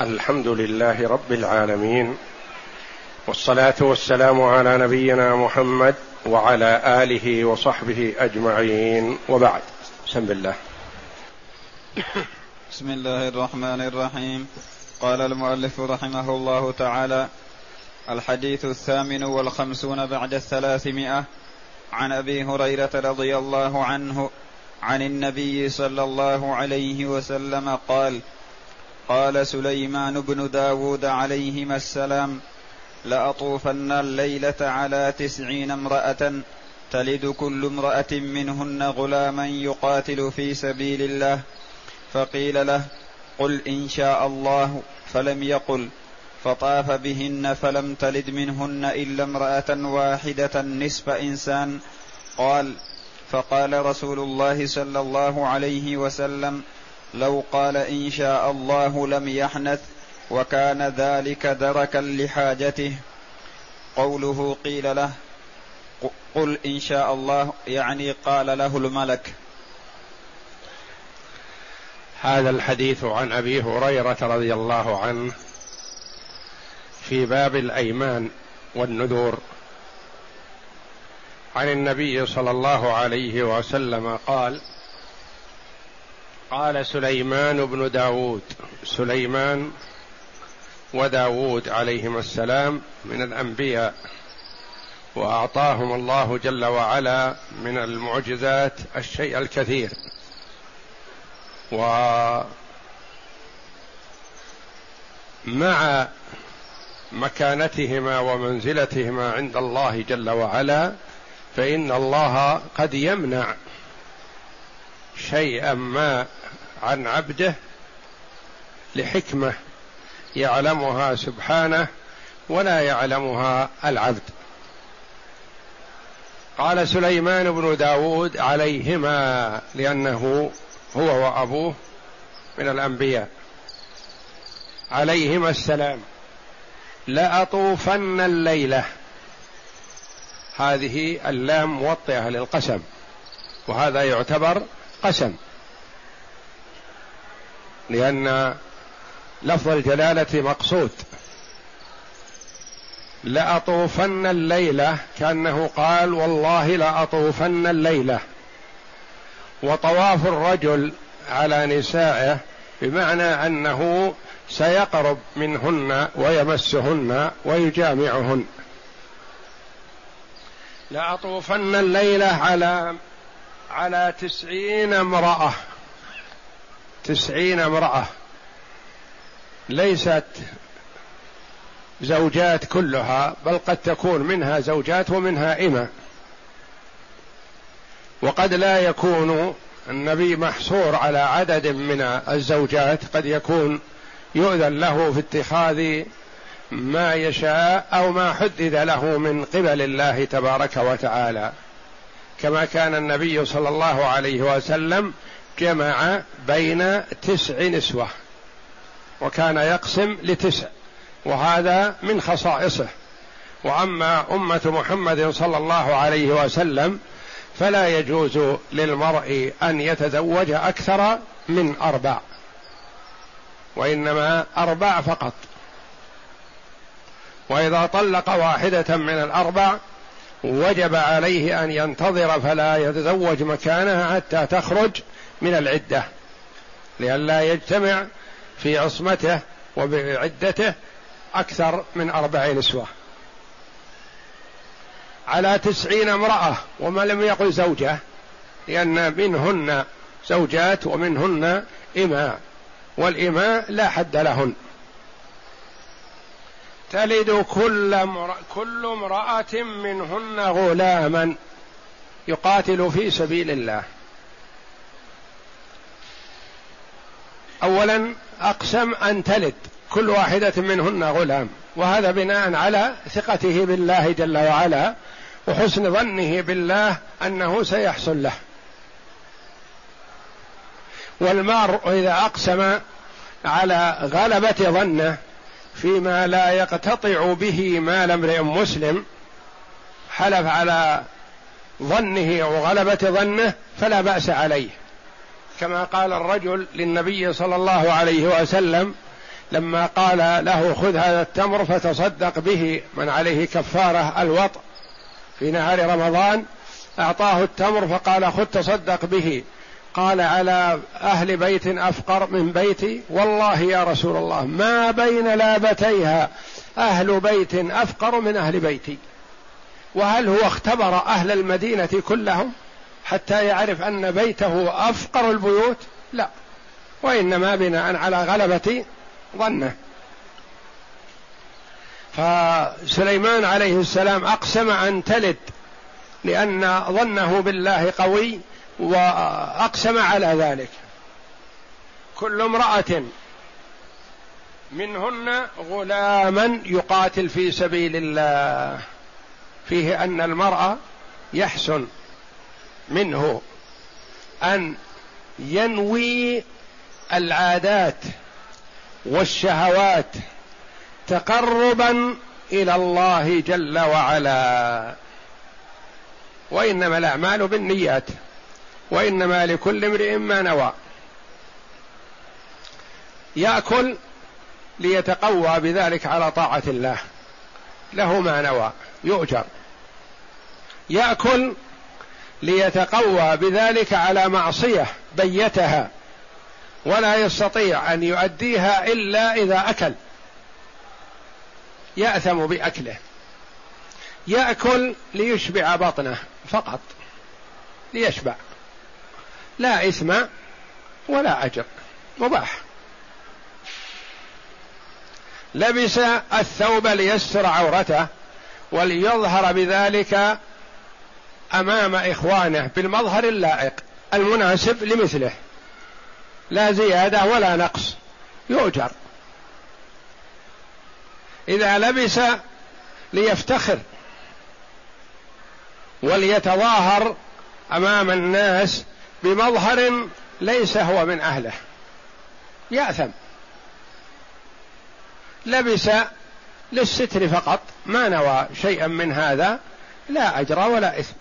الحمد لله رب العالمين والصلاة والسلام على نبينا محمد وعلى آله وصحبه أجمعين وبعد. بسم الله. بسم الله الرحمن الرحيم. قال المؤلف رحمه الله تعالى الحديث الثامن والخمسون بعد الثلاثمائة عن أبي هريرة رضي الله عنه عن النبي صلى الله عليه وسلم قال قال سليمان بن داود عليهما السلام لأطوفن الليلة على تسعين امرأة تلد كل امرأة منهن غلاما يقاتل في سبيل الله. فقيل له قل إن شاء الله فلم يقل. فطاف بهن فلم تلد منهن إلا امرأة واحدة نصف إنسان. قال فقال رسول الله صلى الله عليه وسلم لو قال إن شاء الله لم يحنث وكان ذلك دركا لحاجته. قوله قيل له قل إن شاء الله يعني قال له الملك. هذا الحديث عن أبي هريرة رضي الله عنه في باب الأيمان والنذور. عن النبي صلى الله عليه وسلم قال قال سليمان بن داود سليمان وداود عليهما السلام من الأنبياء وأعطاهم الله جل وعلا من المعجزات الشيء الكثير. ومع مكانتهما ومنزلتهما عند الله جل وعلا فإن الله قد يمنع شيئا ما عن عبده لحكمة يعلمها سبحانه ولا يعلمها العبد. قال سليمان بن داود عليهما لأنه هو وأبوه من الأنبياء. عليهما السلام. لأطوفن الليلة. هذه اللام موطئة للقسم. وهذا يعتبر قسم. لأن لفظ الجلالة مقصود. لأطوفن الليلة كأنه قال والله لأطوفن الليلة وطواف الرجل على نسائه بمعنى أنه سيقرب منهن ويمسهن ويجامعهن. لأطوفن الليلة على على تسعين امرأة. تسعين امرأة. ليست زوجات كلها بل قد تكون منها زوجات ومنها إمة. وقد لا يكون النبي محصور على عدد من الزوجات قد يكون يؤذن له في اتخاذ ما يشاء أو ما حدد له من قبل الله تبارك وتعالى. كما كان النبي صلى الله عليه وسلم جمع بين تسع نسوة وكان يقسم لتسع وهذا من خصائصه. وأما أمة محمد صلى الله عليه وسلم فلا يجوز للمرء أن يتزوج أكثر من أربع وإنما أربع فقط. وإذا طلق واحدة من الأربع وجب عليه أن ينتظر فلا يتزوج مكانها حتى تخرج من العدة. لئلا يجتمع في عصمته وبعدته أكثر من أربع نسوة. على تسعين امرأة وما لم يقل زوجة لأن منهن زوجات ومنهن إماء والإماء لا حد لهن. تلد كل كل امرأة منهن غلاما يقاتل في سبيل الله. اولا أقسم أن تلد كل واحدة منهن غلام وهذا بناء على ثقته بالله جل وعلا وحسن ظنه بالله أنه سيحصل له. والمار إذا أقسم على غلبة ظنه فيما لا يقتطع به مال امرئ مسلم حلف على ظنه وغلبه ظنه فلا بأس عليه. كما قال الرجل للنبي صلى الله عليه وسلم لما قال له خذ هذا التمر فتصدق به من عليه كفارة الوطء في نهار رمضان أعطاه التمر فقال خذ تصدق به. قال على أهل بيت أفقر من بيتي والله يا رسول الله ما بين لابتيها أهل بيت أفقر من أهل بيتي. وهل هو اختبر أهل المدينة كلهم حتى يعرف أن بيته أفقر البيوت؟ لا. وإنما بناء على غلبة ظنه. فسليمان عليه السلام أقسم أن تلد لأن ظنه بالله قوي وأقسم على ذلك. كل امرأة منهن غلاما يقاتل في سبيل الله. فيه أن المرأة يحسن منه أن ينوي العادات والشهوات تقربا إلى الله جل وعلا. وإنما الأعمال بالنيات. وإنما لكل امرئ ما نوى. يأكل ليتقوى بذلك على طاعة الله. له ما نوى. يؤجر. يأكل ليتقوى بذلك على معصية بيتها. ولا يستطيع أن يؤديها إلا إذا أكل. يأثم بأكله. يأكل ليشبع بطنه فقط. ليشبع. لا إثم ولا أجر مباح. لبس الثوب ليستر عورته وليظهر بذلك أمام إخوانه بالمظهر اللائق المناسب لمثله. لا زيادة ولا نقص يؤجر. إذا لبس ليفتخر وليتظاهر أمام الناس بمظهر ليس هو من أهله. يأثم. لبس للستر فقط. ما نوى شيئا من هذا. لا أجر ولا إثم.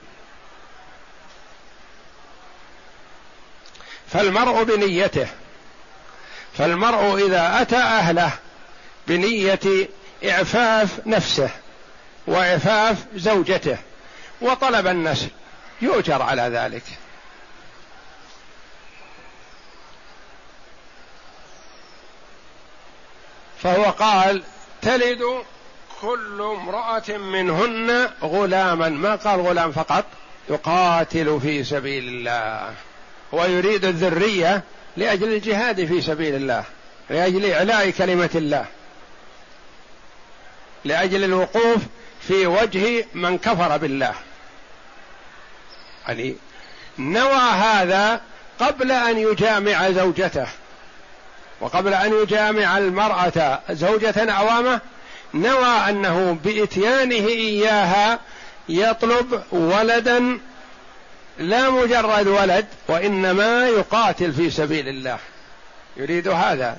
فالمرء بنيته. فالمرء إذا أتى أهله بنية إعفاف نفسه وإعفاف زوجته. وطلب النسل. يؤجر على ذلك. فهو قال تلد كل امرأة منهن غلاما. ما قال غلام فقط؟ يقاتل في سبيل الله. هو يريد الذرية لأجل الجهاد في سبيل الله لأجل إعلاء كلمة الله لأجل الوقوف في وجه من كفر بالله. يعني نوى هذا قبل أن يجامع زوجته. وقبل أن يجامع المرأة زوجة أوامة نوى أنه بإتيانه إياها يطلب ولدا لا مجرد ولد وإنما يقاتل في سبيل الله. يريد هذا.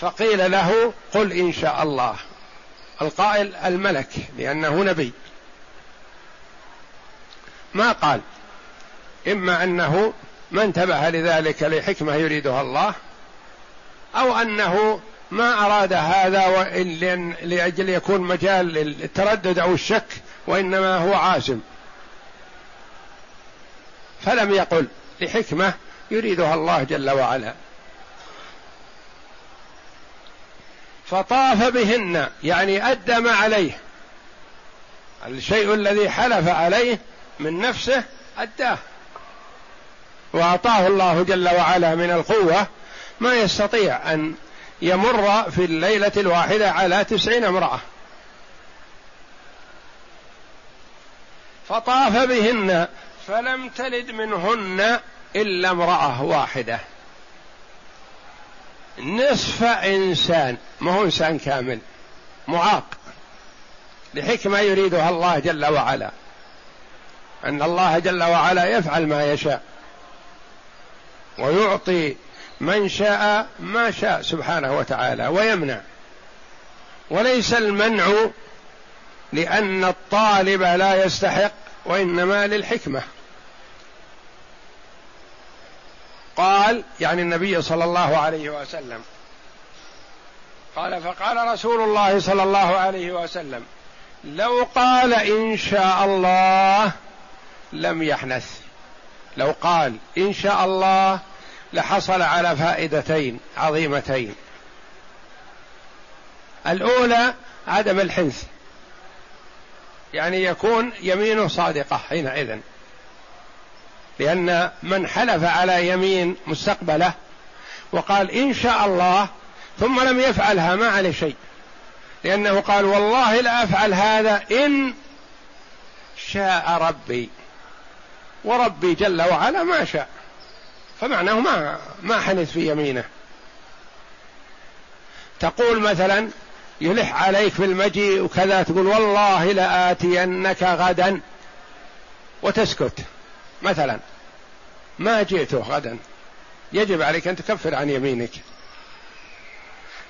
فقيل له قل إن شاء الله. القائل الملك لأنه نبي. ما قال؟ إما أنه ما انتبه لذلك لحكمة يريدها الله أو أنه ما أراد هذا لأجل يكون مجال للتردد أو الشك وإنما هو عازم. فلم يقل لحكمة يريدها الله جل وعلا. فطاف بهن يعني أدى ما عليه. الشيء الذي حلف عليه من نفسه أداه. وأعطاه الله جل وعلا من القوة ما يستطيع أن يمر في الليلة الواحدة على تسعين امرأة. فطاف بهن فلم تلد منهن إلا امرأة واحدة. نصف إنسان ما هو إنسان كامل معاق لحكمة يريدها الله جل وعلا. أن الله جل وعلا يفعل ما يشاء. ويعطي من شاء ما شاء سبحانه وتعالى ويمنع. وليس المنع لأن الطالب لا يستحق وإنما للحكمة. قال يعني النبي صلى الله عليه وسلم قال فقال رسول الله صلى الله عليه وسلم لو قال إن شاء الله لم يحنث. لو قال إن شاء الله لحصل على فائدتين عظيمتين. الأولى عدم الحنث. يعني يكون يمينه صادقة حينئذ. لأن من حلف على يمين مستقبله وقال إن شاء الله ثم لم يفعلها ما عليه شيء. لأنه قال والله لا أفعل هذا إن شاء ربي. وربي جل وعلا ما شاء. فمعناه ما ما حنث في يمينه. تقول مثلا يلح عليك في المجيء وكذا تقول والله لآتينك غدا وتسكت. مثلا ما جئته غدا يجب عليك أن تكفر عن يمينك.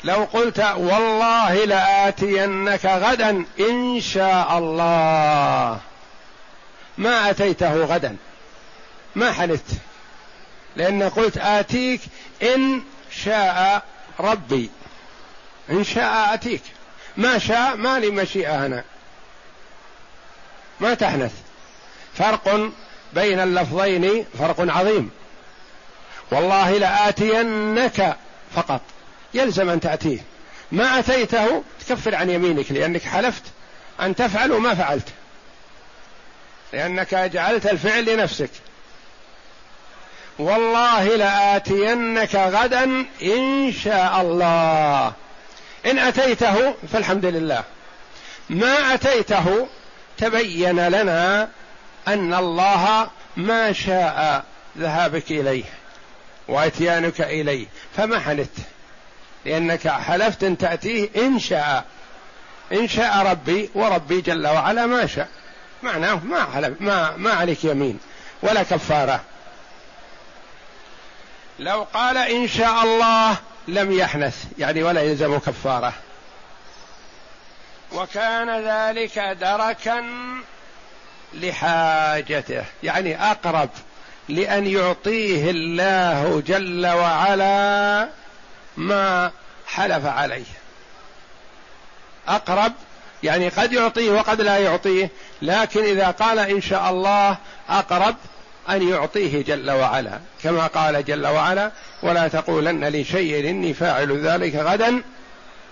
لو قلت والله لآتينك غدا إن شاء الله ما أتيته غدا ما حنثت. لأن قلت آتيك إن شاء ربي. إن شاء آتيك. ما شاء ما لي مشيئة أنا ما تحنث. فرق بين اللفظين فرق عظيم. والله لآتينك فقط. يلزم أن تأتيه. ما أتيته تكفر عن يمينك لأنك حلفت أن تفعل وما فعلت. لأنك جعلت الفعل لنفسك. والله لآتينك غدا إن شاء الله. إن أتيته فالحمد لله. ما أتيته تبين لنا أن الله ما شاء ذهابك إليه وإتيانك إليه. فما حنت لأنك حلفت أن تأتيه إن شاء. إن شاء ربي وربي جل وعلا ما شاء. معناه ما حلف ما ما عليك يمين ولا كفارة. لو قال إن شاء الله لم يحنث يعني ولا يلزم كفارة. وكان ذلك دركا لحاجته يعني أقرب لأن يعطيه الله جل وعلا ما حلف عليه. أقرب يعني قد يعطيه وقد لا يعطيه لكن إذا قال إن شاء الله أقرب أن يعطيه جل وعلا. كما قال جل وعلا ولا تقولن لشيء إني فاعل ذلك غدا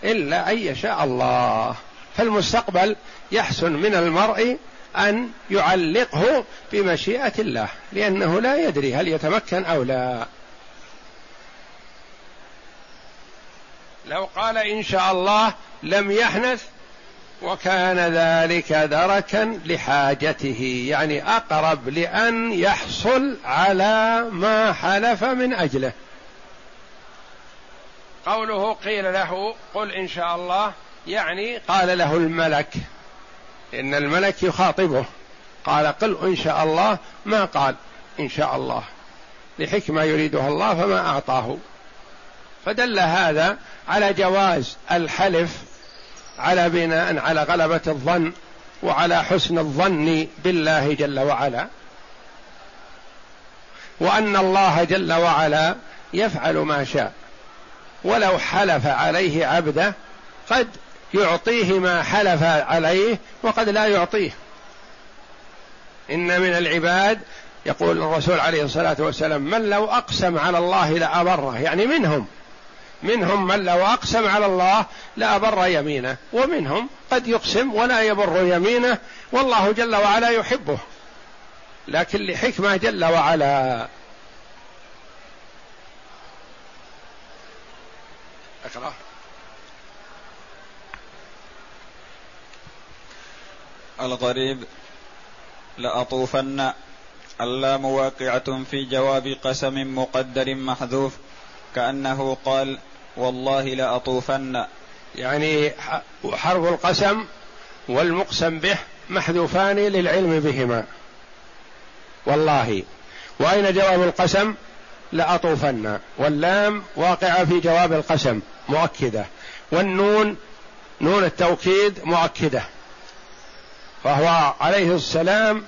إلا أن يشاء الله. فالمستقبل يحسن من المرء أن يعلقه بمشيئة الله لأنه لا يدري هل يتمكن أو لا. لو قال إن شاء الله لم يحنث وكان ذلك دركا لحاجته يعني أقرب لأن يحصل على ما حلف من أجله. قوله قيل له قل إن شاء الله يعني قال له الملك. إن الملك يخاطبه. قال قل إن شاء الله ما قال إن شاء الله. لحكمة يريدها الله فما أعطاه. فدل هذا على جواز الحلف على بناء على غلبة الظن وعلى حسن الظن بالله جل وعلا. وأن الله جل وعلا يفعل ما شاء. ولو حلف عليه عبده قد يعطيه ما حلف عليه وقد لا يعطيه. إن من العباد يقول الرسول عليه الصلاة والسلام من لو أقسم على الله لأبره. يعني منهم. منهم من لو أقسم على الله لأبر يمينه ومنهم قد يقسم ولا يبر يمينه والله جل وعلا يحبه. لكن لحكمة جل وعلا. أقرأ. الغريب لأطوفن اللام واقعة في جواب قسم مقدر محذوف كأنه قال والله لأطوفن. يعني حرف القسم والمقسم به محذوفان للعلم بهما. والله. وأين جواب القسم؟ لأطوفن. واللام واقعة في جواب القسم مؤكدة. والنون نون التوكيد مؤكدة. فهو عليه السلام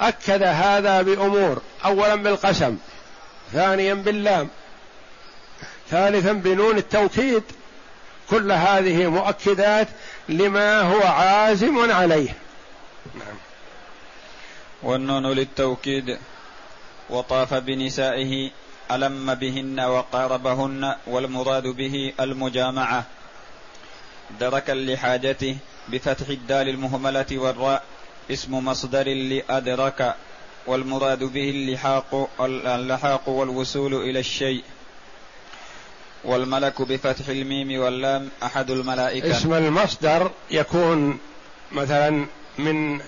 أكد هذا بأمور اولا بالقسم ثانيا باللام. ثالثا بنون التوكيد. كل هذه مؤكدات لما هو عازم عليه. نعم. والنون للتوكيد. وطاف بنسائه ألم بهن وقاربهن والمراد به المجامعة. دركا لحاجته بفتح الدال المهملة والراء اسم مصدر لأدرك والمراد به اللحاق اللحاق والوصول إلى الشيء. والملك بفتح الميم واللام أحد الملائكة. اسم المصدر يكون مثلا من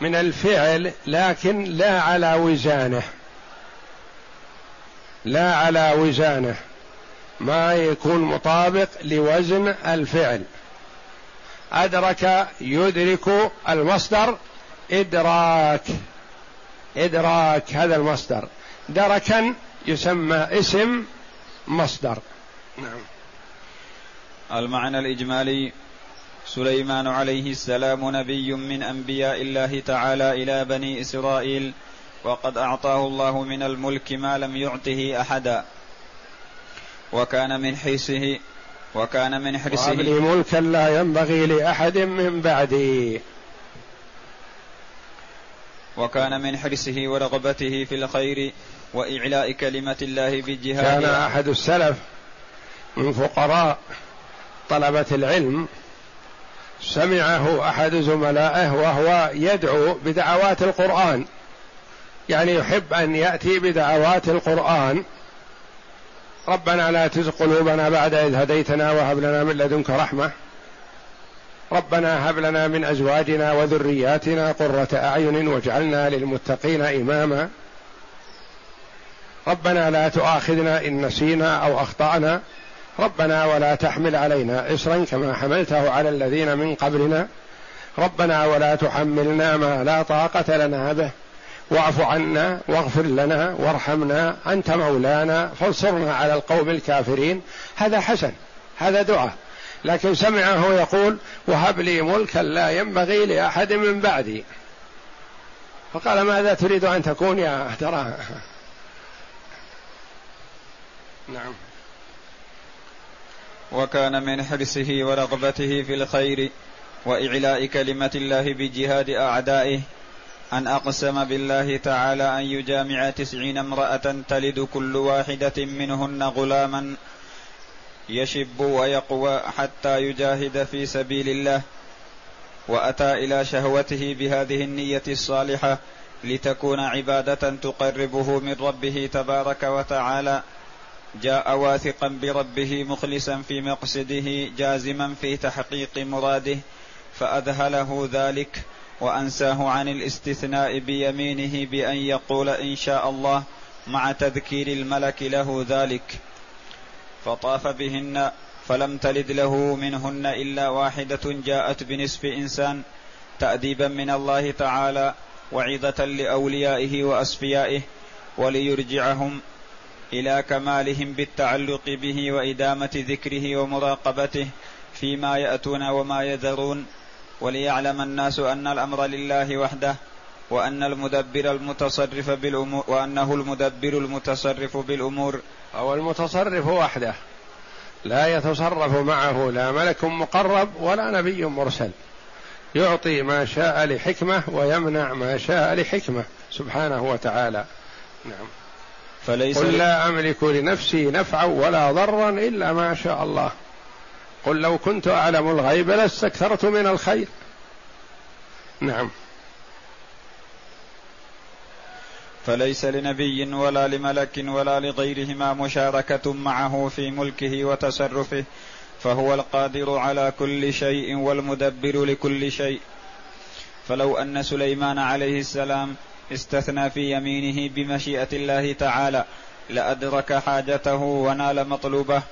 من الفعل لكن لا على وزانه. لا على وزانه. ما يكون مطابق لوزن الفعل. أدرك يدرك المصدر إدراك. إدراك هذا المصدر. دركا يسمى اسم مصدر. نعم. المعنى الإجمالي سليمان عليه السلام نبي من أنبياء الله تعالى إلى بني إسرائيل وقد أعطاه الله من الملك ما لم يعطه أحدا. وكان من حرصه وكان من حرصه. ملكا لا ينبغي لأحد من بعدي وكان من حرصه ورغبته في الخير وإعلاء كلمة الله بالجهاد كان أحد السلف من فقراء طلبة العلم سمعه أحد زملائه وهو يدعو بدعوات القرآن. يعني يحب أن يأتي بدعوات القرآن. ربنا لا تزغ قلوبنا بعد إذ هديتنا وهب لنا من لدنك رحمة. ربنا هب لنا من أزواجنا وذرياتنا قرة أعين واجعلنا للمتقين إماما. ربنا لا تؤاخذنا إن نسينا أو أخطأنا. ربنا ولا تحمل علينا إصرا كما حملته على الذين من قبلنا. ربنا ولا تحملنا ما لا طاقة لنا به. واعف عنا واغفر لنا وارحمنا. أنت مولانا فانصرنا على القوم الكافرين. هذا حسن هذا دعاء. لكن سمعه يقول وهب لي ملكا لا ينبغي لأحد من بعدي. فقال ماذا تريد أن تكون يا ترى نعم. وكان من حرصه ورغبته في الخير وإعلاء كلمة الله بجهاد أعدائه أن أقسم بالله تعالى أن يجامع تسعين امرأة تلد كل واحدة منهن غلاما يشب ويقوى حتى يجاهد في سبيل الله وأتى إلى شهوته بهذه النية الصالحة لتكون عبادة تقربه من ربه تبارك وتعالى جاء واثقا بربه مخلصا في مقصده جازما في تحقيق مراده فأذهله ذلك وأنساه عن الاستثناء بيمينه بأن يقول إن شاء الله مع تذكير الملك له ذلك. فطاف بهن فلم تلد له منهن إلا واحدة جاءت بنصف إنسان تأديبا من الله تعالى وعظة لأوليائه واسفيائه وليرجعهم إلى كمالهم بالتعلق به وإدامة ذكره ومراقبته فيما يأتون وما يذرون وليعلم الناس أن الأمر لله وحده وأن المدبر المتصرف بالأمور وأنه المدبر المتصرف بالأمور. أو المتصرف وحده. لا يتصرف معه لا ملك مقرب ولا نبي مرسل. يعطي ما شاء لحكمة ويمنع ما شاء لحكمة. سبحانه وتعالى. نعم. فليس قل لا أملك لنفسي نفعا ولا ضرا إلا ما شاء الله. قل لو كنت أعلم الغيب لاستكثرت من الخير. نعم. فليس لنبي ولا لملك ولا لغيرهما مشاركة معه في ملكه وتصرفه فهو القادر على كل شيء والمدبر لكل شيء. فلو أن سليمان عليه السلام استثنى في يمينه بمشيئة الله تعالى لأدرك حاجته ونال مطلوبه.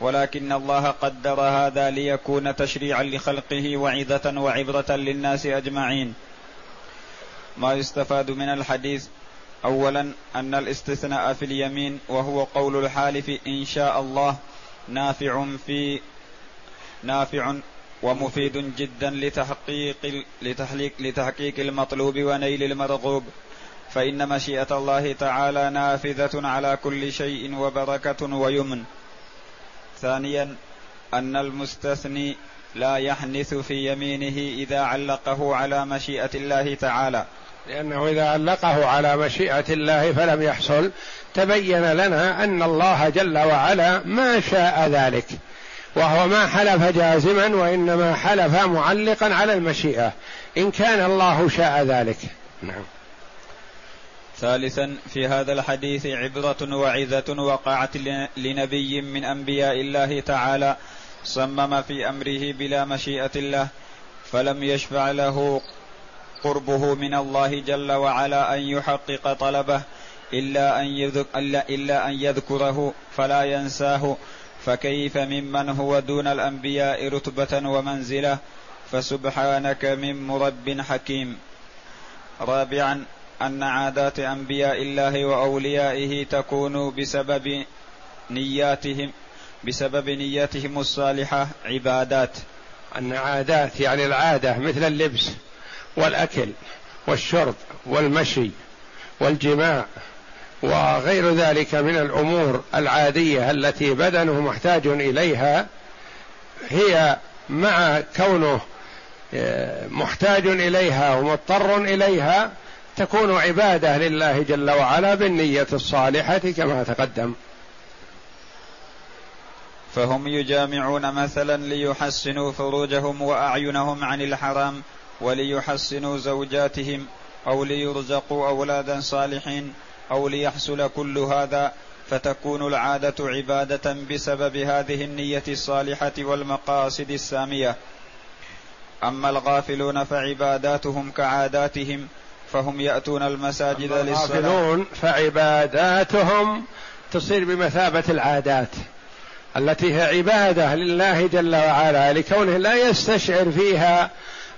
ولكن الله قدر هذا ليكون تشريعا لخلقه وعظة وعبرة للناس أجمعين. ما يستفاد من الحديث أولا أن الاستثناء في اليمين وهو قول الحالف إن شاء الله نافع في نافع ومفيد جدا لتحقيق, لتحقيق المطلوب ونيل المرغوب. فإن مشيئة الله تعالى نافذة على كل شيء وبركة ويمن. ثانيا أن المستثني لا يحنث في يمينه إذا علقه على مشيئة الله تعالى. لأنه إذا علقه على مشيئة الله فلم يحصل تبين لنا أن الله جل وعلا ما شاء ذلك. وهو ما حلف جازما وإنما حلف معلقا على المشيئة. إن كان الله شاء ذلك. نعم. ثالثا في هذا الحديث عبرة وعظة وقعت لنبي من أنبياء الله تعالى صمم في أمره بلا مشيئة الله فلم يشفع له قربه من الله جل وعلا أن يحقق طلبه إلا أن, يذك إلا أن يذكره فلا ينساه. فكيف ممن هو دون الأنبياء رتبة ومنزلة؟ فسبحانك من مرب حكيم. رابعا أن عادات أنبياء الله وأوليائه تكون بسبب نياتهم بسبب نياتهم الصالحة عبادات. أن عادات يعني العادة مثل اللبس والأكل والشرب والمشي والجماع وغير ذلك من الأمور العادية التي بدنه محتاج إليها هي مع كونه آه، محتاج إليها ومضطر إليها تكون عبادة لله جل وعلا بالنية الصالحة كما تقدم. فهم يجامعون مثلا ليحسنوا فروجهم وأعينهم عن الحرام وليحسنوا زوجاتهم أو ليرزقوا أولادا صالحين أو ليحصل كل هذا فتكون العادة عبادة بسبب هذه النية الصالحة والمقاصد السامية. أما الغافلون فعباداتهم كعاداتهم فهم يأتون المساجد للصلاة. فعباداتهم تصير بمثابة العادات التي هي عبادة لله جل وعلا لكونه لا يستشعر فيها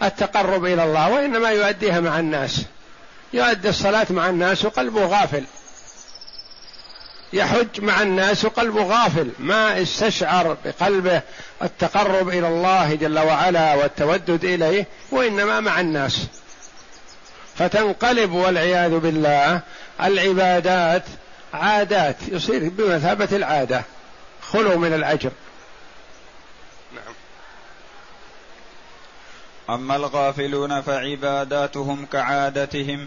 التقرب إلى الله وإنما يؤديها مع الناس. يؤدي الصلاة مع الناس وقلبه غافل. يحج مع الناس وقلبه غافل. ما استشعر بقلبه التقرب إلى الله جل وعلا والتودد إليه وإنما مع الناس. فتنقلب والعياذ بالله. العبادات عادات يصير بمثابة العادة. خلو من الأجر. نعم. أما الغافلون فعباداتهم كعادتهم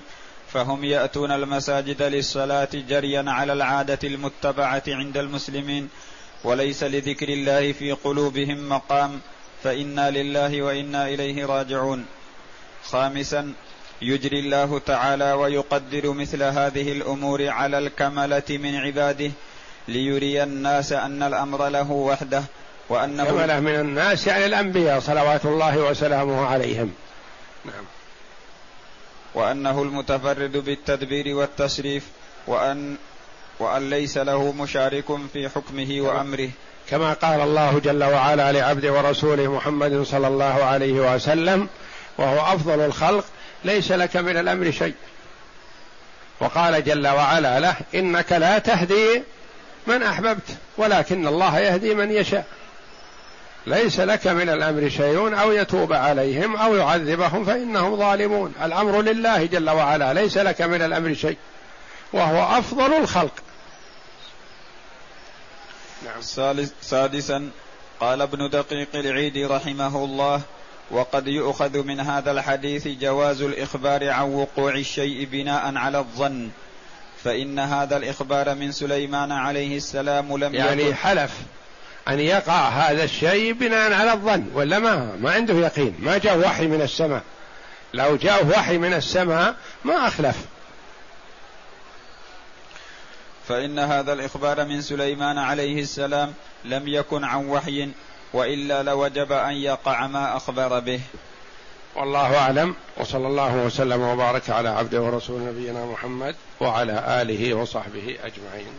فهم يأتون المساجد للصلاة جريا على العادة المتبعة عند المسلمين وليس لذكر الله في قلوبهم مقام فإنا لله وإنا إليه راجعون. خامسا يجري الله تعالى ويقدر مثل هذه الأمور على الكملة من عباده ليري الناس أن الأمر له وحده وأنه كملة من الناس يعني الأنبياء صلوات الله وسلامه عليهم. نعم. وأنه المتفرد بالتدبير والتصريف وأن وأن ليس له مشارك في حكمه وأمره. كما قال الله جل وعلا لعبده ورسوله محمد صلى الله عليه وسلم وهو أفضل الخلق ليس لك من الأمر شيء. وقال جل وعلا له إنك لا تهدي من أحببت ولكن الله يهدي من يشاء. ليس لك من الأمر شيء أو يتوب عليهم أو يعذبهم فإنهم ظالمون. الأمر لله جل وعلا ليس لك من الأمر شيء. وهو أفضل الخلق. نعم. سادسا قال ابن دقيق العيد رحمه الله وقد يؤخذ من هذا الحديث جواز الإخبار عن وقوع الشيء بناء على الظن فإن هذا الإخبار من سليمان عليه السلام لم يعني يكن حلف أن يقع هذا الشيء بناء على الظن ولا ما؟ ما عنده يقين ما جاء وحي من السماء. لو جاء وحي من السماء ما أخلف. فإن هذا الإخبار من سليمان عليه السلام لم يكن عن وحي وإلا لوجب أن يقع ما أخبر به. والله أعلم وصلى الله وسلم وبارك على عبده ورسول نبينا محمد وعلى آله وصحبه أجمعين.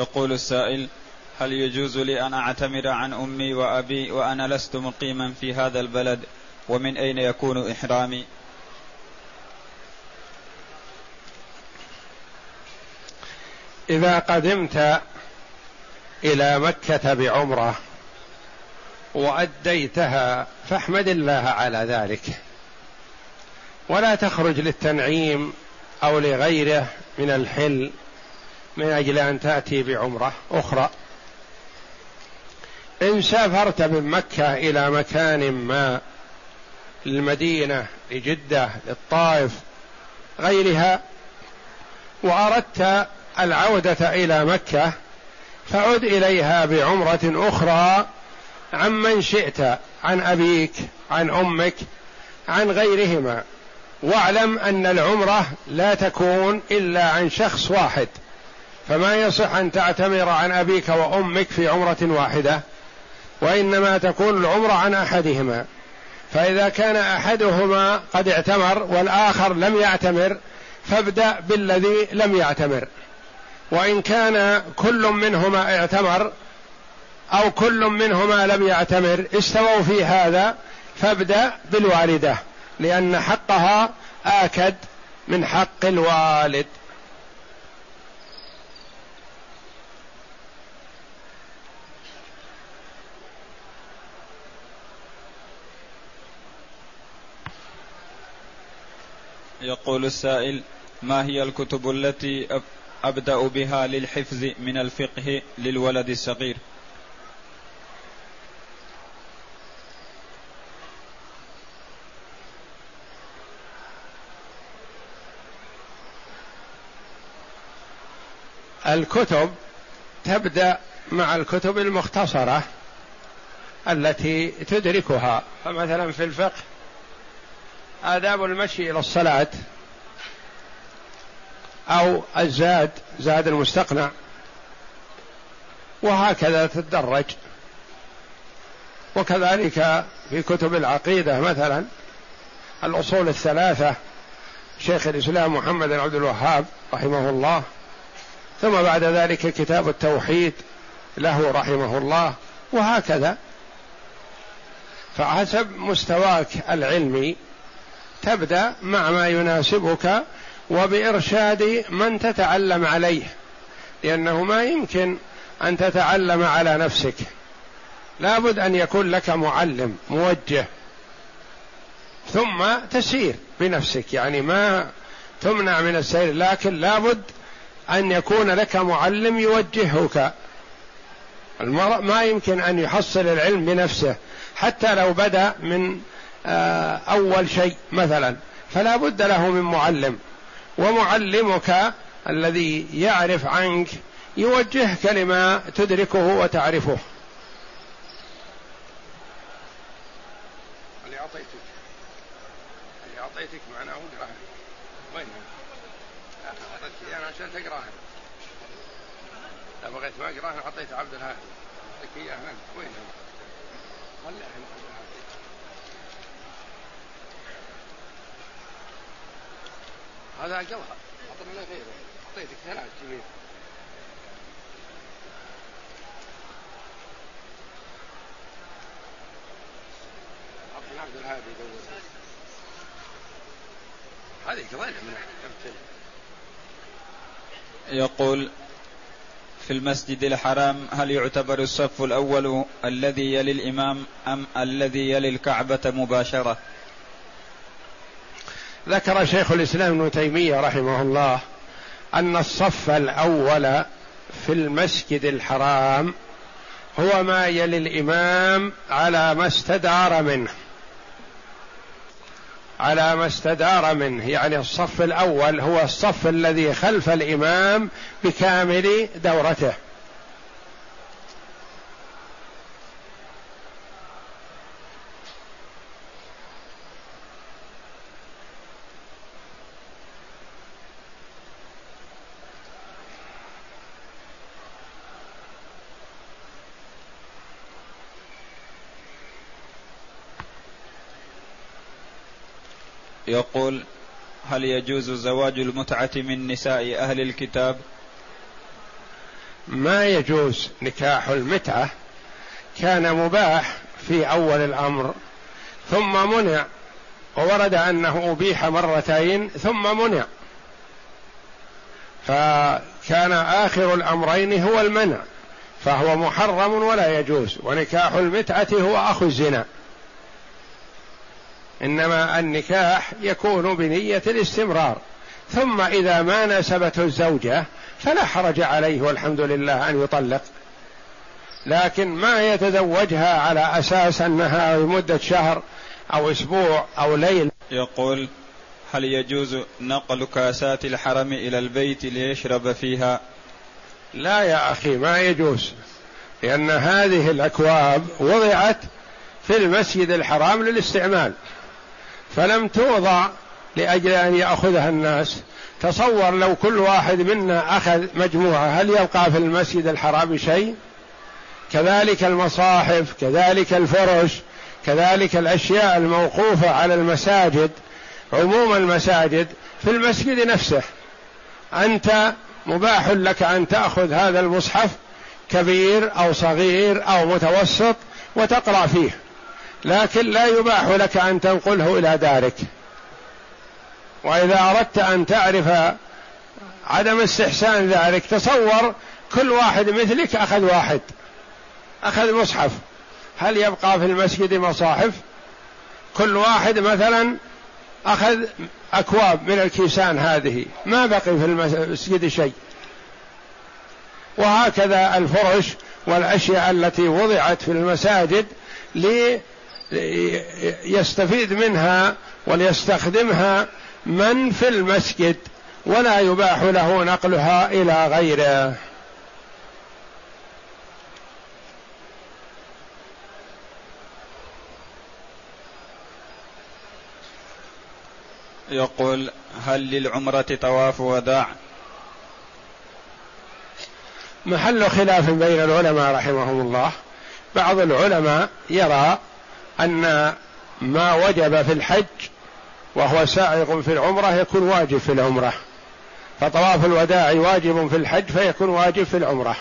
يقول السائل هل يجوز لي أن أعتمر عن أمي وأبي وأنا لست مقيما في هذا البلد؟ ومن أين يكون إحرامي؟ إذا قدمت إلى مكة بعمرة وأديتها فاحمد الله على ذلك. ولا تخرج للتنعيم أو لغيره من الحل من أجل أن تأتي بعمرة أخرى. إن سافرت من مكة إلى مكان ما للمدينة لجدة للطائف غيرها وأردت العودة إلى مكة فعد إليها بعمرة أخرى عمن شئت عن أبيك عن أمك عن غيرهما. واعلم أن العمرة لا تكون إلا عن شخص واحد. فما يصح أن تعتمر عن أبيك وأمك في عمرة واحدة وإنما تكون العمرة عن أحدهما. فإذا كان أحدهما قد اعتمر والآخر لم يعتمر فابدأ بالذي لم يعتمر. وإن كان كل منهما اعتمر أو كل منهما لم يعتمر استووا في هذا فابدأ بالوالدة لأن حقها آكد من حق الوالد. يقول السائل ما هي الكتب التي أبدأ بها للحفظ من الفقه للولد الصغير؟ الكتب تبدأ مع الكتب المختصرة التي تدركها فمثلا في الفقه آداب المشي إلى الصلاة أو الزاد زاد المستقنع. وهكذا تتدرج. وكذلك في كتب العقيدة مثلا الأصول الثلاثة شيخ الإسلام محمد بن عبد الوهاب رحمه الله ثم بعد ذلك كتاب التوحيد له رحمه الله وهكذا. فحسب مستواك العلمي تبدأ مع ما يناسبك وبإرشاد من تتعلم عليه لأنه ما يمكن أن تتعلم على نفسك. لابد أن يكون لك معلم موجه ثم تسير بنفسك. يعني ما تمنع من السير لكن لابد أن يكون لك معلم يوجهك. المرء ما يمكن أن يحصل العلم بنفسه حتى لو بدأ من آه، أول شيء مثلا فلا بد له من معلم. ومعلمك الذي يعرف عنك يوجهك لما تدركه وتعرفه. اللي أعطيتك. اللي أعطيتك معناه اقراها وين أعطيتك أنا عشان تقراها. لا بغيت ما أقراها أعطيت عبد الهادي أعطيك إياها وين خليها هذا جوهر أعطنا غيره. أعطيتك ثلاث كبير عبد الهادي يدور هذه وينها من يقول في المسجد الحرام هل يعتبر الصف الأول الذي يلي الإمام أم الذي يلي الكعبة مباشرة؟ ذكر شيخ الإسلام ابن تيمية رحمه الله أن الصف الأول في المسجد الحرام هو ما يلي الإمام على ما استدار منه. على ما استدار منه. يعني الصف الأول هو الصف الذي خلف الإمام بكامل دورته. يقول هل يجوز زواج المتعة من نساء أهل الكتاب؟ ما يجوز نكاح المتعة. كان مباح في أول الأمر ثم منع وورد أنه أبيح مرتين ثم منع. فكان آخر الأمرين هو المنع فهو محرم ولا يجوز ونكاح المتعة هو أخو الزنا. إنما النكاح يكون بنية الاستمرار. ثم إذا ما ناسبته الزوجة فلا حرج عليه والحمد لله أن يطلق. لكن ما يتزوجها على أساس أنها لمدة شهر أو أسبوع أو ليل يقول هل يجوز نقل كاسات الحرم إلى البيت ليشرب فيها؟ لا يا أخي ما يجوز لأن هذه الأكواب وضعت في المسجد الحرام للاستعمال. فلم توضع لأجل أن يأخذها الناس. تصور لو كل واحد منا أخذ مجموعة هل يبقى في المسجد الحرام شيء؟ كذلك المصاحف كذلك الفرش كذلك الأشياء الموقوفة على المساجد عموم المساجد في المسجد نفسه. أنت مباح لك أن تأخذ هذا المصحف كبير أو صغير أو متوسط وتقرأ فيه. لكن لا يباح لك أن تنقله إلى دارك. وإذا أردت أن تعرف عدم استحسان ذلك تصور كل واحد مثلك أخذ واحد أخذ مصحف. هل يبقى في المسجد مصاحف؟ كل واحد مثلا أخذ أكواب من الكيسان هذه ما بقي في المسجد شيء. وهكذا الفرش والأشياء التي وضعت في المساجد ليستفيد منها وليستخدمها من في المسجد ولا يباح له نقلها إلى غيره. يقول هل للعمرة طواف وداع؟ محل خلاف بين العلماء رحمهم الله. بعض العلماء يرى أن ما وجب في الحج وهو سائغ في العمرة يكون واجب في العمرة. فطواف الوداع واجب في الحج فيكون واجب في العمرة.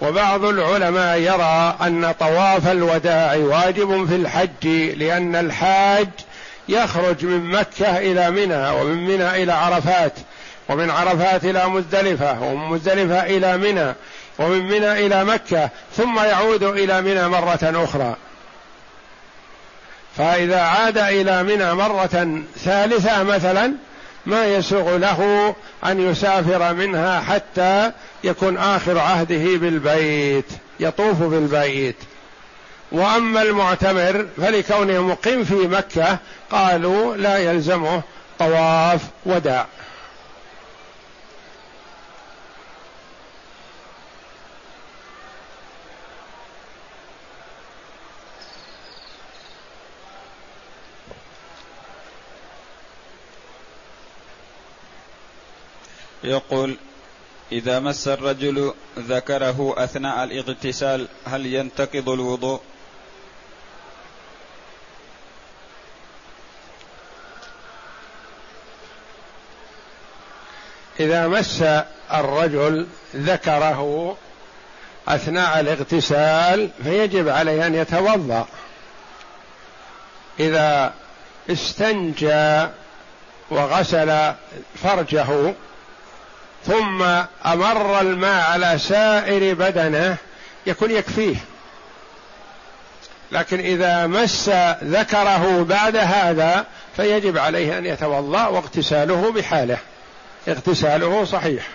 وبعض العلماء يرى أن طواف الوداع واجب في الحج لأن الحاج يخرج من مكة إلى منى ومن منى إلى عرفات ومن عرفات إلى مزدلفة ومن مزدلفة إلى منى ومن منى إلى مكة ثم يعود إلى منى مرة أخرى. فإذا عاد إلى منى مرة ثالثة مثلا ما يسوغ له أن يسافر منها حتى يكون آخر عهده بالبيت يطوف بالبيت. وأما المعتمر فلكونه مقيم في مكة قالوا لا يلزمه طواف وداع. يقول إذا مس الرجل ذكره أثناء الاغتسال هل ينتقض الوضوء؟ إذا مس الرجل ذكره أثناء الاغتسال فيجب عليه أن يتوضأ إذا استنجى وغسل فرجه ثم أمر الماء على سائر بدنه يكون يكفيه. لكن إذا مس ذكره بعد هذا فيجب عليه أن يتوضأ واغتساله بحاله. اغتساله صحيح.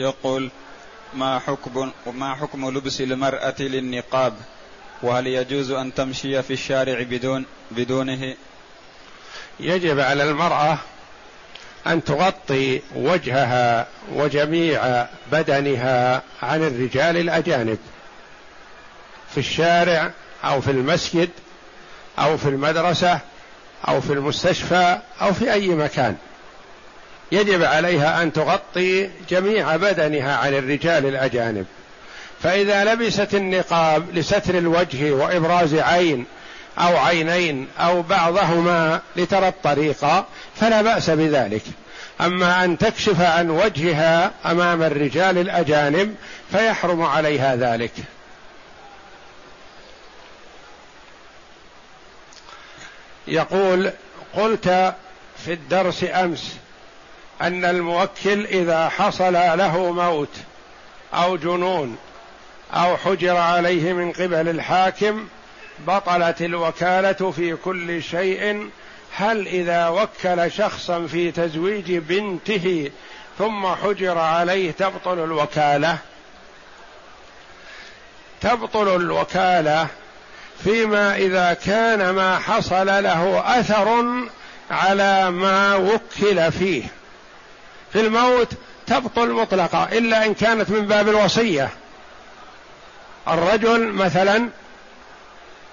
يقول ما حكم ما حكم لبس المرأة للنقاب؟ وهل يجوز أن تمشي في الشارع بدون بدونه؟ يجب على المرأة أن تغطي وجهها وجميع بدنها عن الرجال الأجانب في الشارع أو في المسجد أو في المدرسة أو في المستشفى أو في أي مكان. يجب عليها أن تغطي جميع بدنها عن الرجال الأجانب. فإذا لبست النقاب لستر الوجه وإبراز عين أو عينين أو بعضهما لترى الطريق فلا بأس بذلك. أما أن تكشف عن وجهها أمام الرجال الأجانب فيحرم عليها ذلك. يقول قلت في الدرس أمس أن الموكل إذا حصل له موت أو جنون أو حجر عليه من قبل الحاكم بطلت الوكالة في كل شيء هل إذا وكل شخصا في تزويج بنته ثم حجر عليه تبطل الوكالة؟ تبطل الوكالة فيما إذا كان ما حصل له أثر على ما وكل فيه. في الموت تبطل مطلقه إلا إن كانت من باب الوصية. الرجل مثلا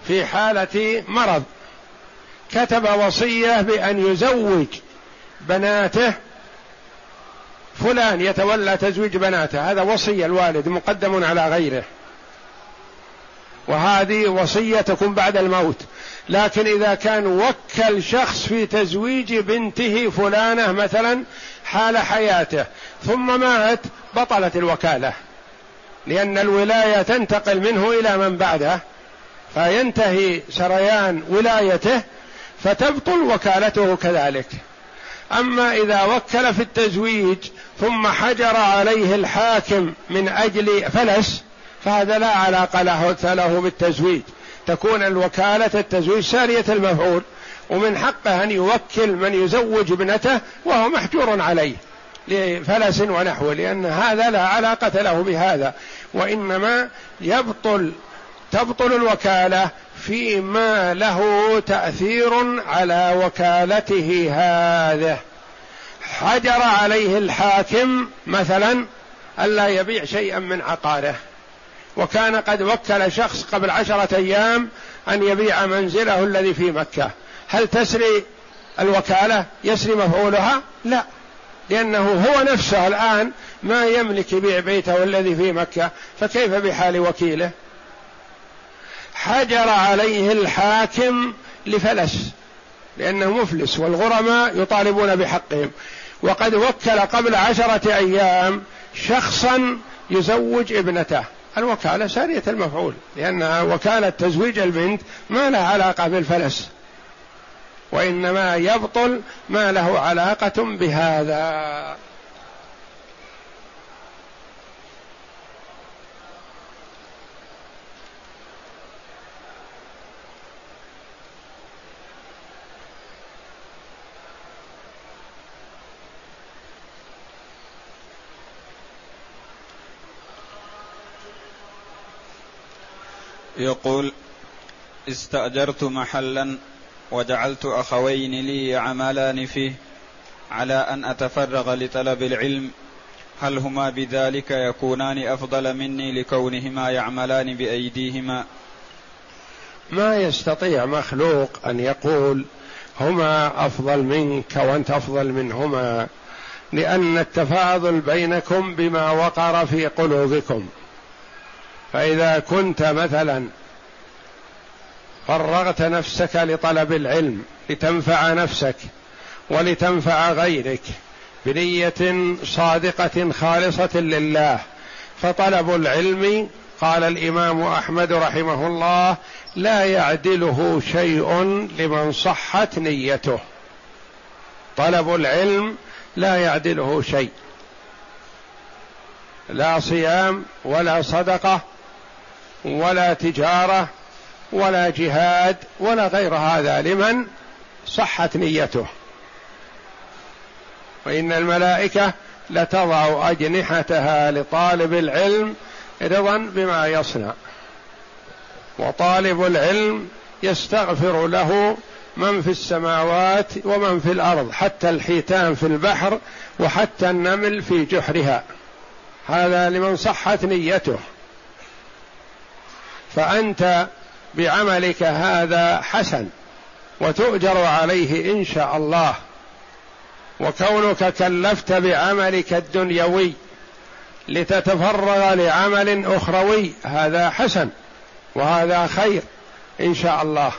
في حالة مرض كتب وصية بأن يزوج بناته فلان يتولى تزويج بناته هذا وصية الوالد مقدم على غيره. وهذه وصيه تكون بعد الموت. لكن إذا كان وكل شخص في تزويج بنته فلانة مثلا حال حياته ثم مات بطلت الوكالة. لأن الولاية تنتقل منه إلى من بعده فينتهي سريان ولايته فتبطل وكالته كذلك. أما إذا وكل في التزويج ثم حجر عليه الحاكم من أجل فلس فهذا لا علاقة له, له بالتزويج. تكون الوكالة التزويج سارية المفعول ومن حقه أن يوكل من يزوج ابنته وهو محجور عليه لفلس ونحوه لأن هذا لا علاقة له بهذا. وإنما يبطل تبطل الوكالة فيما له تأثير على وكالته هذه. حجر عليه الحاكم مثلا ألا يبيع شيئا من عقاره. وكان قد وكل شخص قبل عشرة أيام أن يبيع منزله الذي في مكة. هل تسري الوكالة؟ يسري مفعولها؟ لا. لأنه هو نفسه الآن ما يملك يبيع بيته الذي في مكة. فكيف بحال وكيله؟ حجر عليه الحاكم لفلس لأنه مفلس والغرماء يطالبون بحقهم. وقد وكل قبل عشرة أيام شخصا يزوج ابنته. الوكالة سارية المفعول لأن وكالة تزويج البنت ما لها علاقة بالفلس وإنما يبطل ما له علاقة بهذا. يقول استأجرت محلا وجعلت أخوين لي يعملان فيه على أن أتفرغ لطلب العلم. هل هما بذلك يكونان أفضل مني لكونهما يعملان بأيديهما؟ ما يستطيع مخلوق أن يقول هما أفضل منك وأنت أفضل منهما لأن التفاضل بينكم بما وقر في قلوبكم. فإذا كنت مثلا فرغت نفسك لطلب العلم لتنفع نفسك ولتنفع غيرك بنية صادقة خالصة لله. فطلب العلم قال الإمام أحمد رحمه الله لا يعدله شيء لمن صحت نيته. طلب العلم لا يعدله شيء. لا صيام ولا صدقة ولا تجارة ولا جهاد ولا غير هذا لمن صحت نيته. وإن الملائكة لتضع أجنحتها لطالب العلم رضا بما يصنع. وطالب العلم يستغفر له من في السماوات ومن في الأرض حتى الحيتان في البحر وحتى النمل في جحرها. هذا لمن صحت نيته. فأنت بعملك هذا حسن وتؤجر عليه إن شاء الله. وكونك كلفت بعملك الدنيوي لتتفرغ لعمل أخروي هذا حسن وهذا خير إن شاء الله.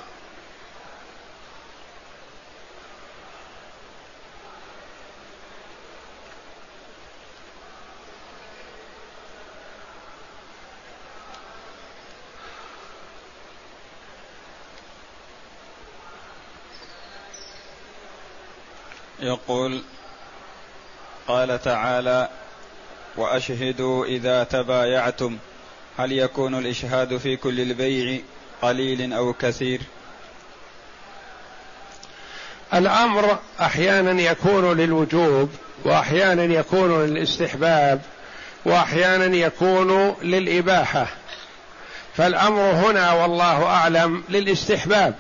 يقول قال تعالى وأشهدوا إذا تبايعتم هل يكون الإشهاد في كل البيع قليل أو كثير؟ الأمر أحيانا يكون للوجوب وأحيانا يكون للاستحباب وأحيانا يكون للإباحة فالأمر هنا والله أعلم للاستحباب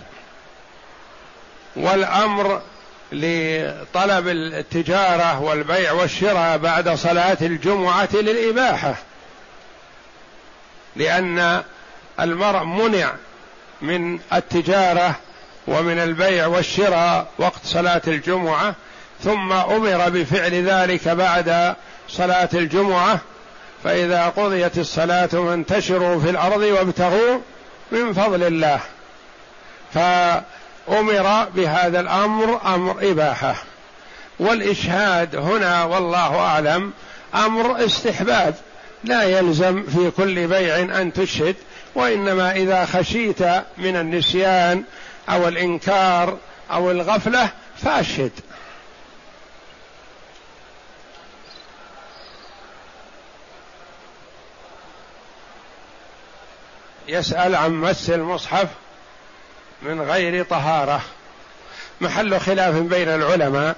والأمر لطلب التجارة والبيع والشراء بعد صلاة الجمعة للإباحة. لأن المرء منع من التجارة ومن البيع والشراء وقت صلاة الجمعة ثم أمر بفعل ذلك بعد صلاة الجمعة. فإذا قضيت الصلاة فانتشروا في الأرض وابتغوا من فضل الله. ف أمر بهذا الأمر أمر إباحة. والإشهاد هنا والله أعلم أمر استحباب. لا يلزم في كل بيع أن تشهد وإنما إذا خشيت من النسيان أو الإنكار أو الغفلة فأشهد. يسأل عن مس المصحف من غير طهارة. محل خلاف بين العلماء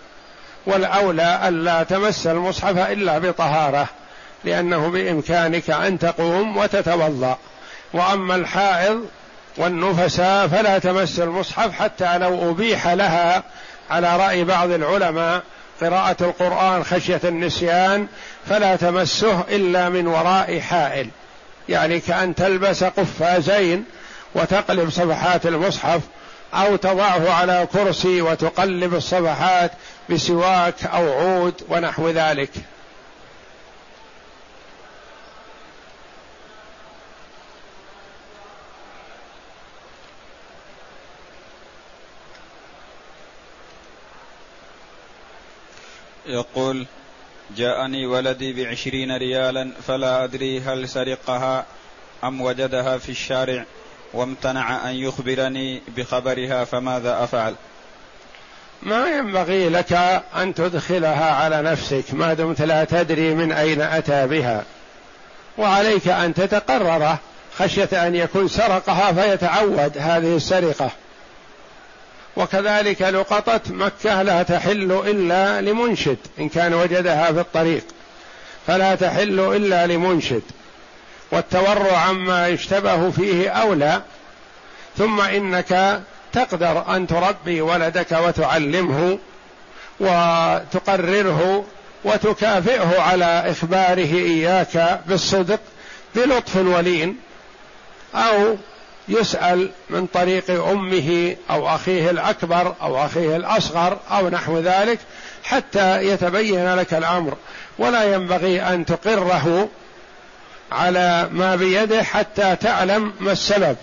والأولى الا تمس المصحف إلا بطهارة لأنه بإمكانك أن تقوم وتتوضأ. وأما الحائض والنفساء فلا تمس المصحف حتى لو أبيح لها على رأي بعض العلماء قراءة القرآن خشية النسيان فلا تمسه إلا من وراء حائل. يعني كأن تلبس قفازين وتقلب صفحات المصحف أو تضعه على كرسي وتقلب الصفحات بسواك أو عود ونحو ذلك. يقول جاءني ولدي بعشرين ريالا فلا أدري هل سرقها أم وجدها في الشارع. وامتنع أن يخبرني بخبرها فماذا أفعل؟ ما ينبغي لك أن تدخلها على نفسك ما دمت لا تدري من أين أتى بها. وعليك أن تتقرره خشية أن يكون سرقها فيتعود هذه السرقة. وكذلك لقطة مكة لا تحل إلا لمنشد إن كان وجدها في الطريق. فلا تحل إلا لمنشد. والتورع عما يشتبه فيه أولى ثم إنك تقدر أن تربي ولدك وتعلمه وتقرره وتكافئه على إخباره إياك بالصدق بلطف ولين أو يسأل من طريق أمه أو أخيه الأكبر أو أخيه الأصغر أو نحو ذلك حتى يتبين لك الأمر. ولا ينبغي أن تقره على ما بيده حتى تعلم ما السبب.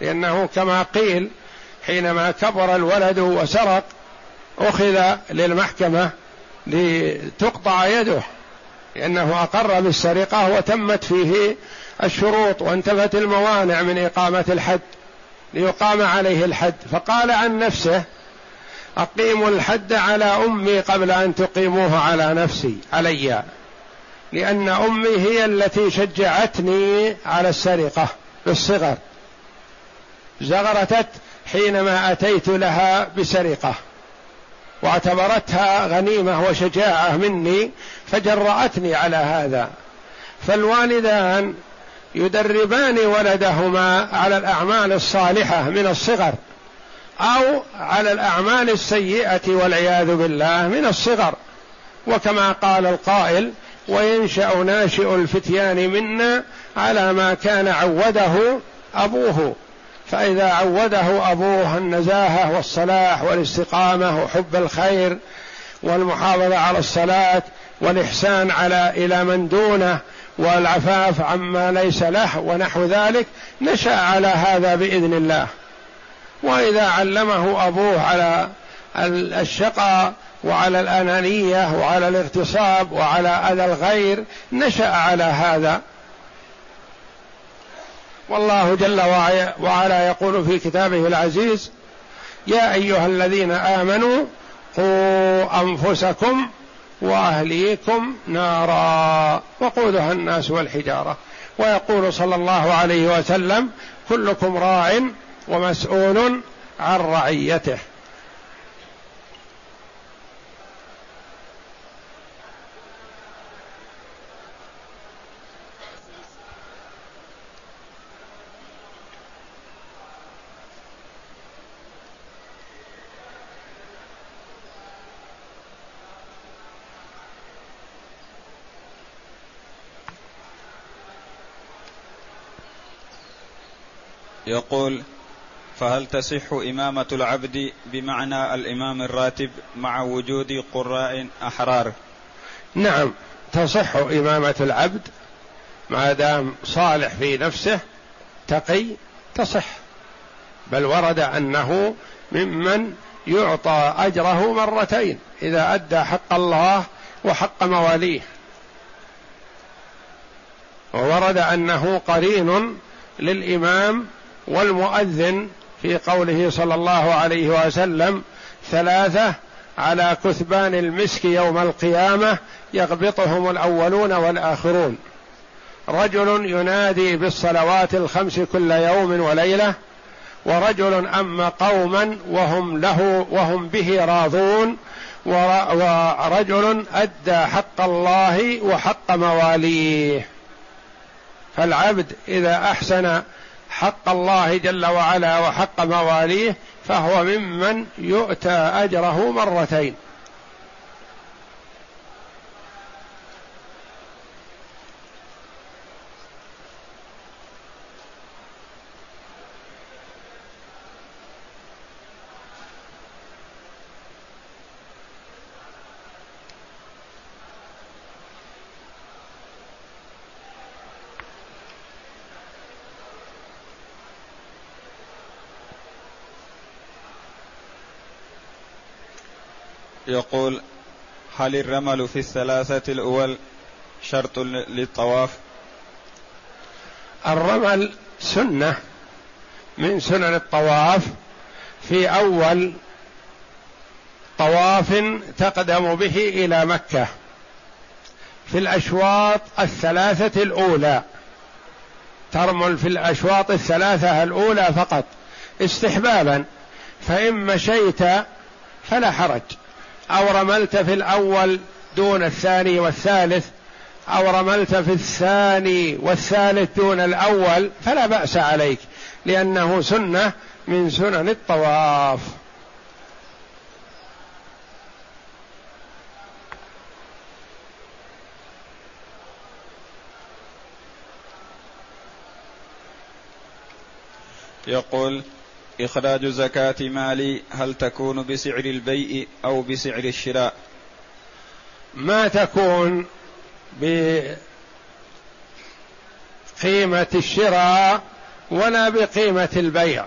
لأنه كما قيل حينما كبر الولد وسرق أخذ للمحكمة لتقطع يده لأنه أقر بالسرقة وتمت فيه الشروط وانتفت الموانع من إقامة الحد ليقام عليه الحد. فقال عن نفسه أقيموا الحد على أمي قبل أن تقيموه على نفسي علي. لأن أمي هي التي شجعتني على السرقة في الصغر زغرتت حينما أتيت لها بسرقة. واعتبرتها غنيمة وشجاعة مني فجرأتني على هذا. فالوالدان يدربان ولدهما على الأعمال الصالحة من الصغر أو على الأعمال السيئة والعياذ بالله من الصغر. وكما قال القائل وينشأ ناشئ الفتيان منا على ما كان عوده أبوه. فإذا عوده أبوه النزاهة والصلاح والاستقامة وحب الخير والمحافظة على الصلاة والإحسان على إلى من دونه والعفاف عما ليس له ونحو ذلك نشأ على هذا بإذن الله. وإذا علمه أبوه على الشقاء وعلى الأنانية وعلى الاغتصاب وعلى أذى الغير نشأ على هذا. والله جل وعلا يقول في كتابه العزيز يا أيها الذين آمنوا قوا أنفسكم وأهليكم نارا. وقودها الناس والحجارة. ويقول صلى الله عليه وسلم كلكم راع ومسؤول عن رعيته. يقول فهل تصح إمامة العبد بمعنى الإمام الراتب مع وجود قراء أحرار؟ نعم تصح إمامة العبد ما دام صالح في نفسه تقي تصح. بل ورد أنه ممن يعطى أجره مرتين إذا أدى حق الله وحق مواليه. وورد أنه قرين للإمام والمؤذن في قوله صلى الله عليه وسلم ثلاثة على كثبان المسك يوم القيامة يغبطهم الأولون والآخرون. رجل ينادي بالصلوات الخمس كل يوم وليلة ورجل أما قوما وهم له وهم به راضون ورجل أدى حق الله وحق مواليه. فالعبد إذا أحسن حق الله جل وعلا وحق مواليه فهو ممن يؤتى أجره مرتين. يقول هل الرمل في الثلاثة الأول شرط للطواف؟ الرمل سنة. من سنن الطواف في أول طواف تقدم به إلى مكة. في الأشواط الثلاثة الأولى. ترمل في الأشواط الثلاثة الأولى فقط استحبابا. فإن مشيت فلا حرج. أو رملت في الأول دون الثاني والثالث أو رملت في الثاني والثالث دون الأول فلا بأس عليك لأنه سنة من سنن الطواف. يقول إخراج زكاة مالي هل تكون بسعر البيع أو بسعر الشراء؟ ما تكون بقيمة الشراء ولا بقيمة البيع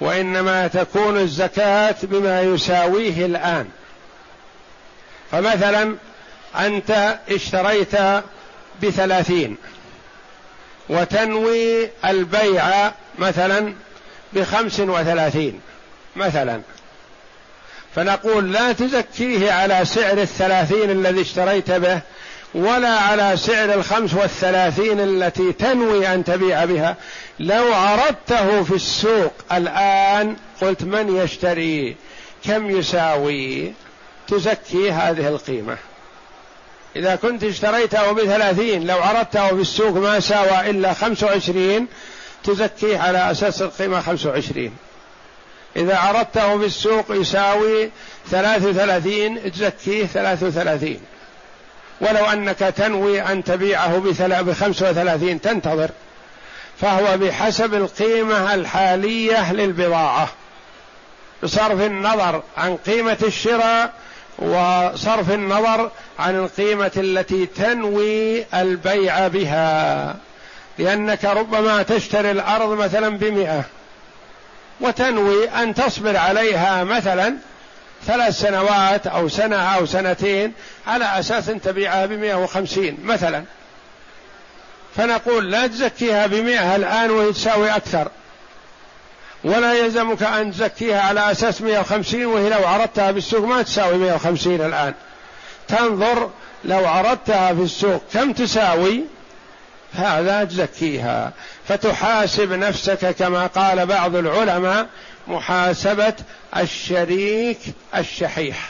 وإنما تكون الزكاة بما يساويه الآن. فمثلا أنت اشتريت بثلاثين وتنوي البيع مثلا بخمس وثلاثين مثلا. فنقول لا تزكيه على سعر الثلاثين الذي اشتريت به ولا على سعر الخمس والثلاثين التي تنوي أن تبيع بها. لو عرضته في السوق الآن قلت من يشتري؟ كم يساوي؟ تزكي هذه القيمة. إذا كنت اشتريته بثلاثين لو عرضته في السوق ما ساوى إلا خمسة وعشرين تزكيه على أساس القيمة خمسة وعشرين. إذا عرضته في السوق يساوي ثلاث وثلاثين تزكيه ثلاث وثلاثين. ولو أنك تنوي أن تبيعه بخمسة وثلاثين تنتظر. فهو بحسب القيمة الحالية للبضاعة. بصرف النظر عن قيمة الشراء وصرف النظر عن القيمة التي تنوي البيع بها. لأنك ربما تشتري الأرض مثلا بمئة وتنوي أن تصبر عليها مثلا ثلاث سنوات أو سنة أو سنتين على أساس أن تبيعها بمئة وخمسين مثلا. فنقول لا تزكيها بمئة الآن وهي تساوي أكثر. ولا يلزمك أن تزكيها على أساس 150 وهي لو عرضتها بالسوق ما تساوي 150 الآن. تنظر لو عرضتها في السوق كم تساوي؟ هذا تزكيها. فتحاسب نفسك كما قال بعض العلماء محاسبة الشريك الشحيح.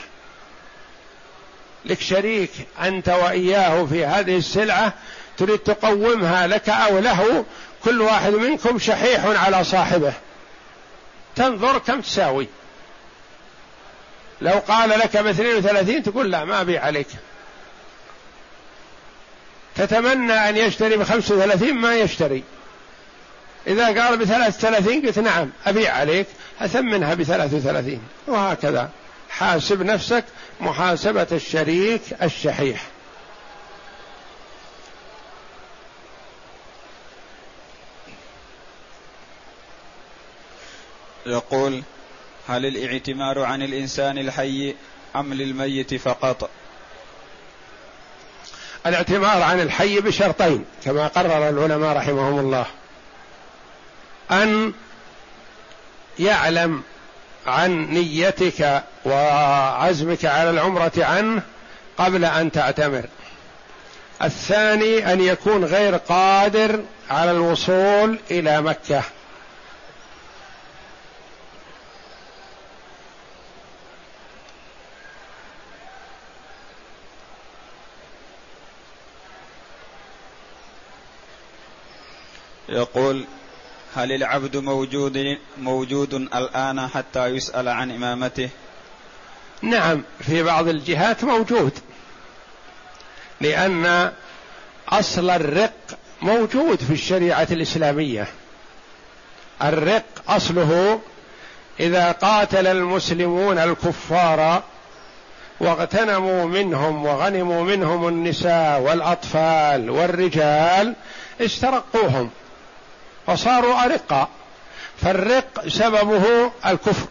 لك شريك أنت وإياه في هذه السلعة تريد تقومها لك أو له كل واحد منكم شحيح على صاحبه. تنظر كم تساوي. لو قال لك ب 32 تقول لا ما أبيع عليك. تتمنى أن يشتري ب 35 ما يشتري. إذا قال ب 33 قلت نعم أبيع عليك أثمنها ب 33 وهكذا. حاسب نفسك محاسبة الشريك الشحيح. يقول هل الاعتمار عن الإنسان الحي أم للميت فقط؟ الاعتمار عن الحي بشرطين كما قرر العلماء رحمهم الله. أن يعلم عن نيتك وعزمك على العمرة عنه قبل أن تعتمر. الثاني أن يكون غير قادر على الوصول إلى مكة. يقول هل العبد موجود موجود الآن حتى يسأل عن إمامته؟ نعم في بعض الجهات موجود. لأن أصل الرق موجود في الشريعة الإسلامية. الرق أصله إذا قاتل المسلمون الكفار واغتنموا منهم وغنموا منهم النساء والأطفال والرجال استرقوهم فصاروا أرقا فالرق سببه الكفر.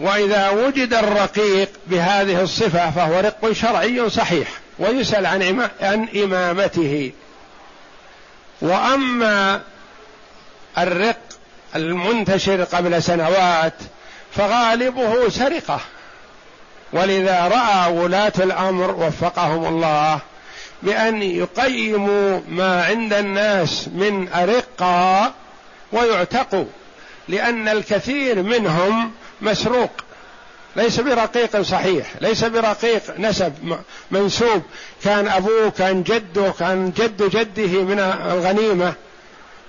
وإذا وجد الرقيق بهذه الصفة فهو رق شرعي صحيح ويسأل عن عن إمامته. وأما الرق المنتشر قبل سنوات فغالبه سرقة. ولذا رأى ولاة الأمر وفقهم الله بأن يقيموا ما عند الناس من أرقة ويعتقوا لأن الكثير منهم مسروق. ليس برقيق صحيح ليس برقيق نسب منسوب. كان أبوه كان جده كان جد جده من الغنيمة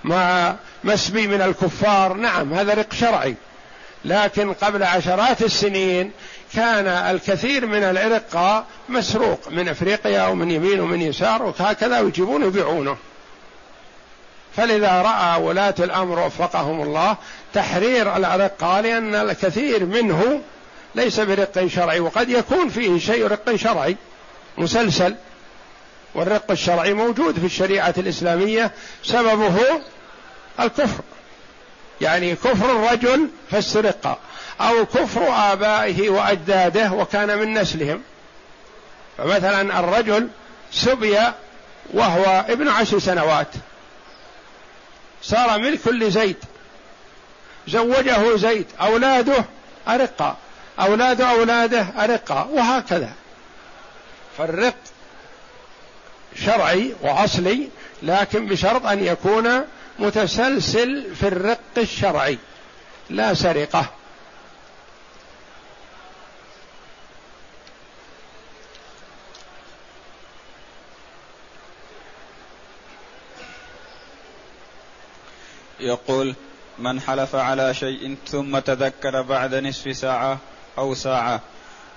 مع مسبي من الكفار. نعم هذا رق شرعي. لكن قبل عشرات السنين كان الكثير من الأرقاء مسروق من إفريقيا ومن يمين ومن يسار وهكذا يجيبونه يبيعونه. فلذا رأى ولاة الأمر وفقهم الله تحرير الارقاء لأن الكثير منه ليس برق شرعي وقد يكون فيه شيء رق شرعي مسلسل. والرق الشرعي موجود في الشريعة الإسلامية سببه الكفر. يعني كفر الرجل فاسترق. أو كفر آبائه وأجداده وكان من نسلهم. فمثلا الرجل سبي وهو ابن عشر سنوات. صار ملك لزيد. زوجه زيد. أولاده أرقا أولاد أولاده أرقا وهكذا. فالرق شرعي وأصلي لكن بشرط أن يكون متسلسل في الرق الشرعي. لا سرقة. يقول من حلف على شيء ثم تذكر بعد نصف ساعة أو ساعة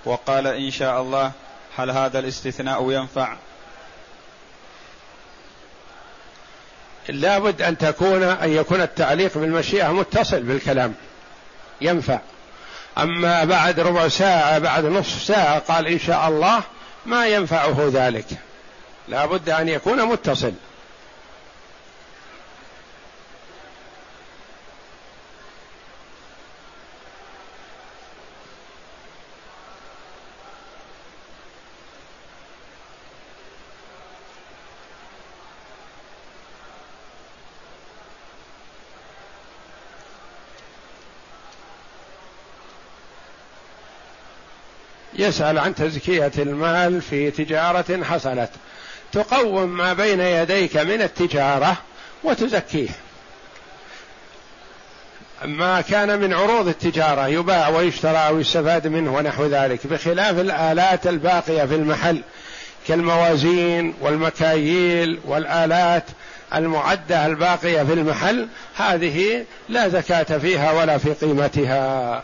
وقال إن شاء الله هل هذا الاستثناء ينفع؟ لابد أن تكون أن يكون التعليق بالمشيئة متصل بالكلام. ينفع. أما بعد ربع ساعة بعد نصف ساعة قال إن شاء الله ما ينفعه ذلك. لابد أن يكون متصل. يسأل عن تزكية المال في تجارة حصلت. تقوم ما بين يديك من التجارة وتزكيه. ما كان من عروض التجارة يباع ويشترى ويستفاد منه ونحو ذلك بخلاف الآلات الباقية في المحل كالموازين والمكاييل والآلات المعدة الباقية في المحل هذه لا زكاة فيها ولا في قيمتها.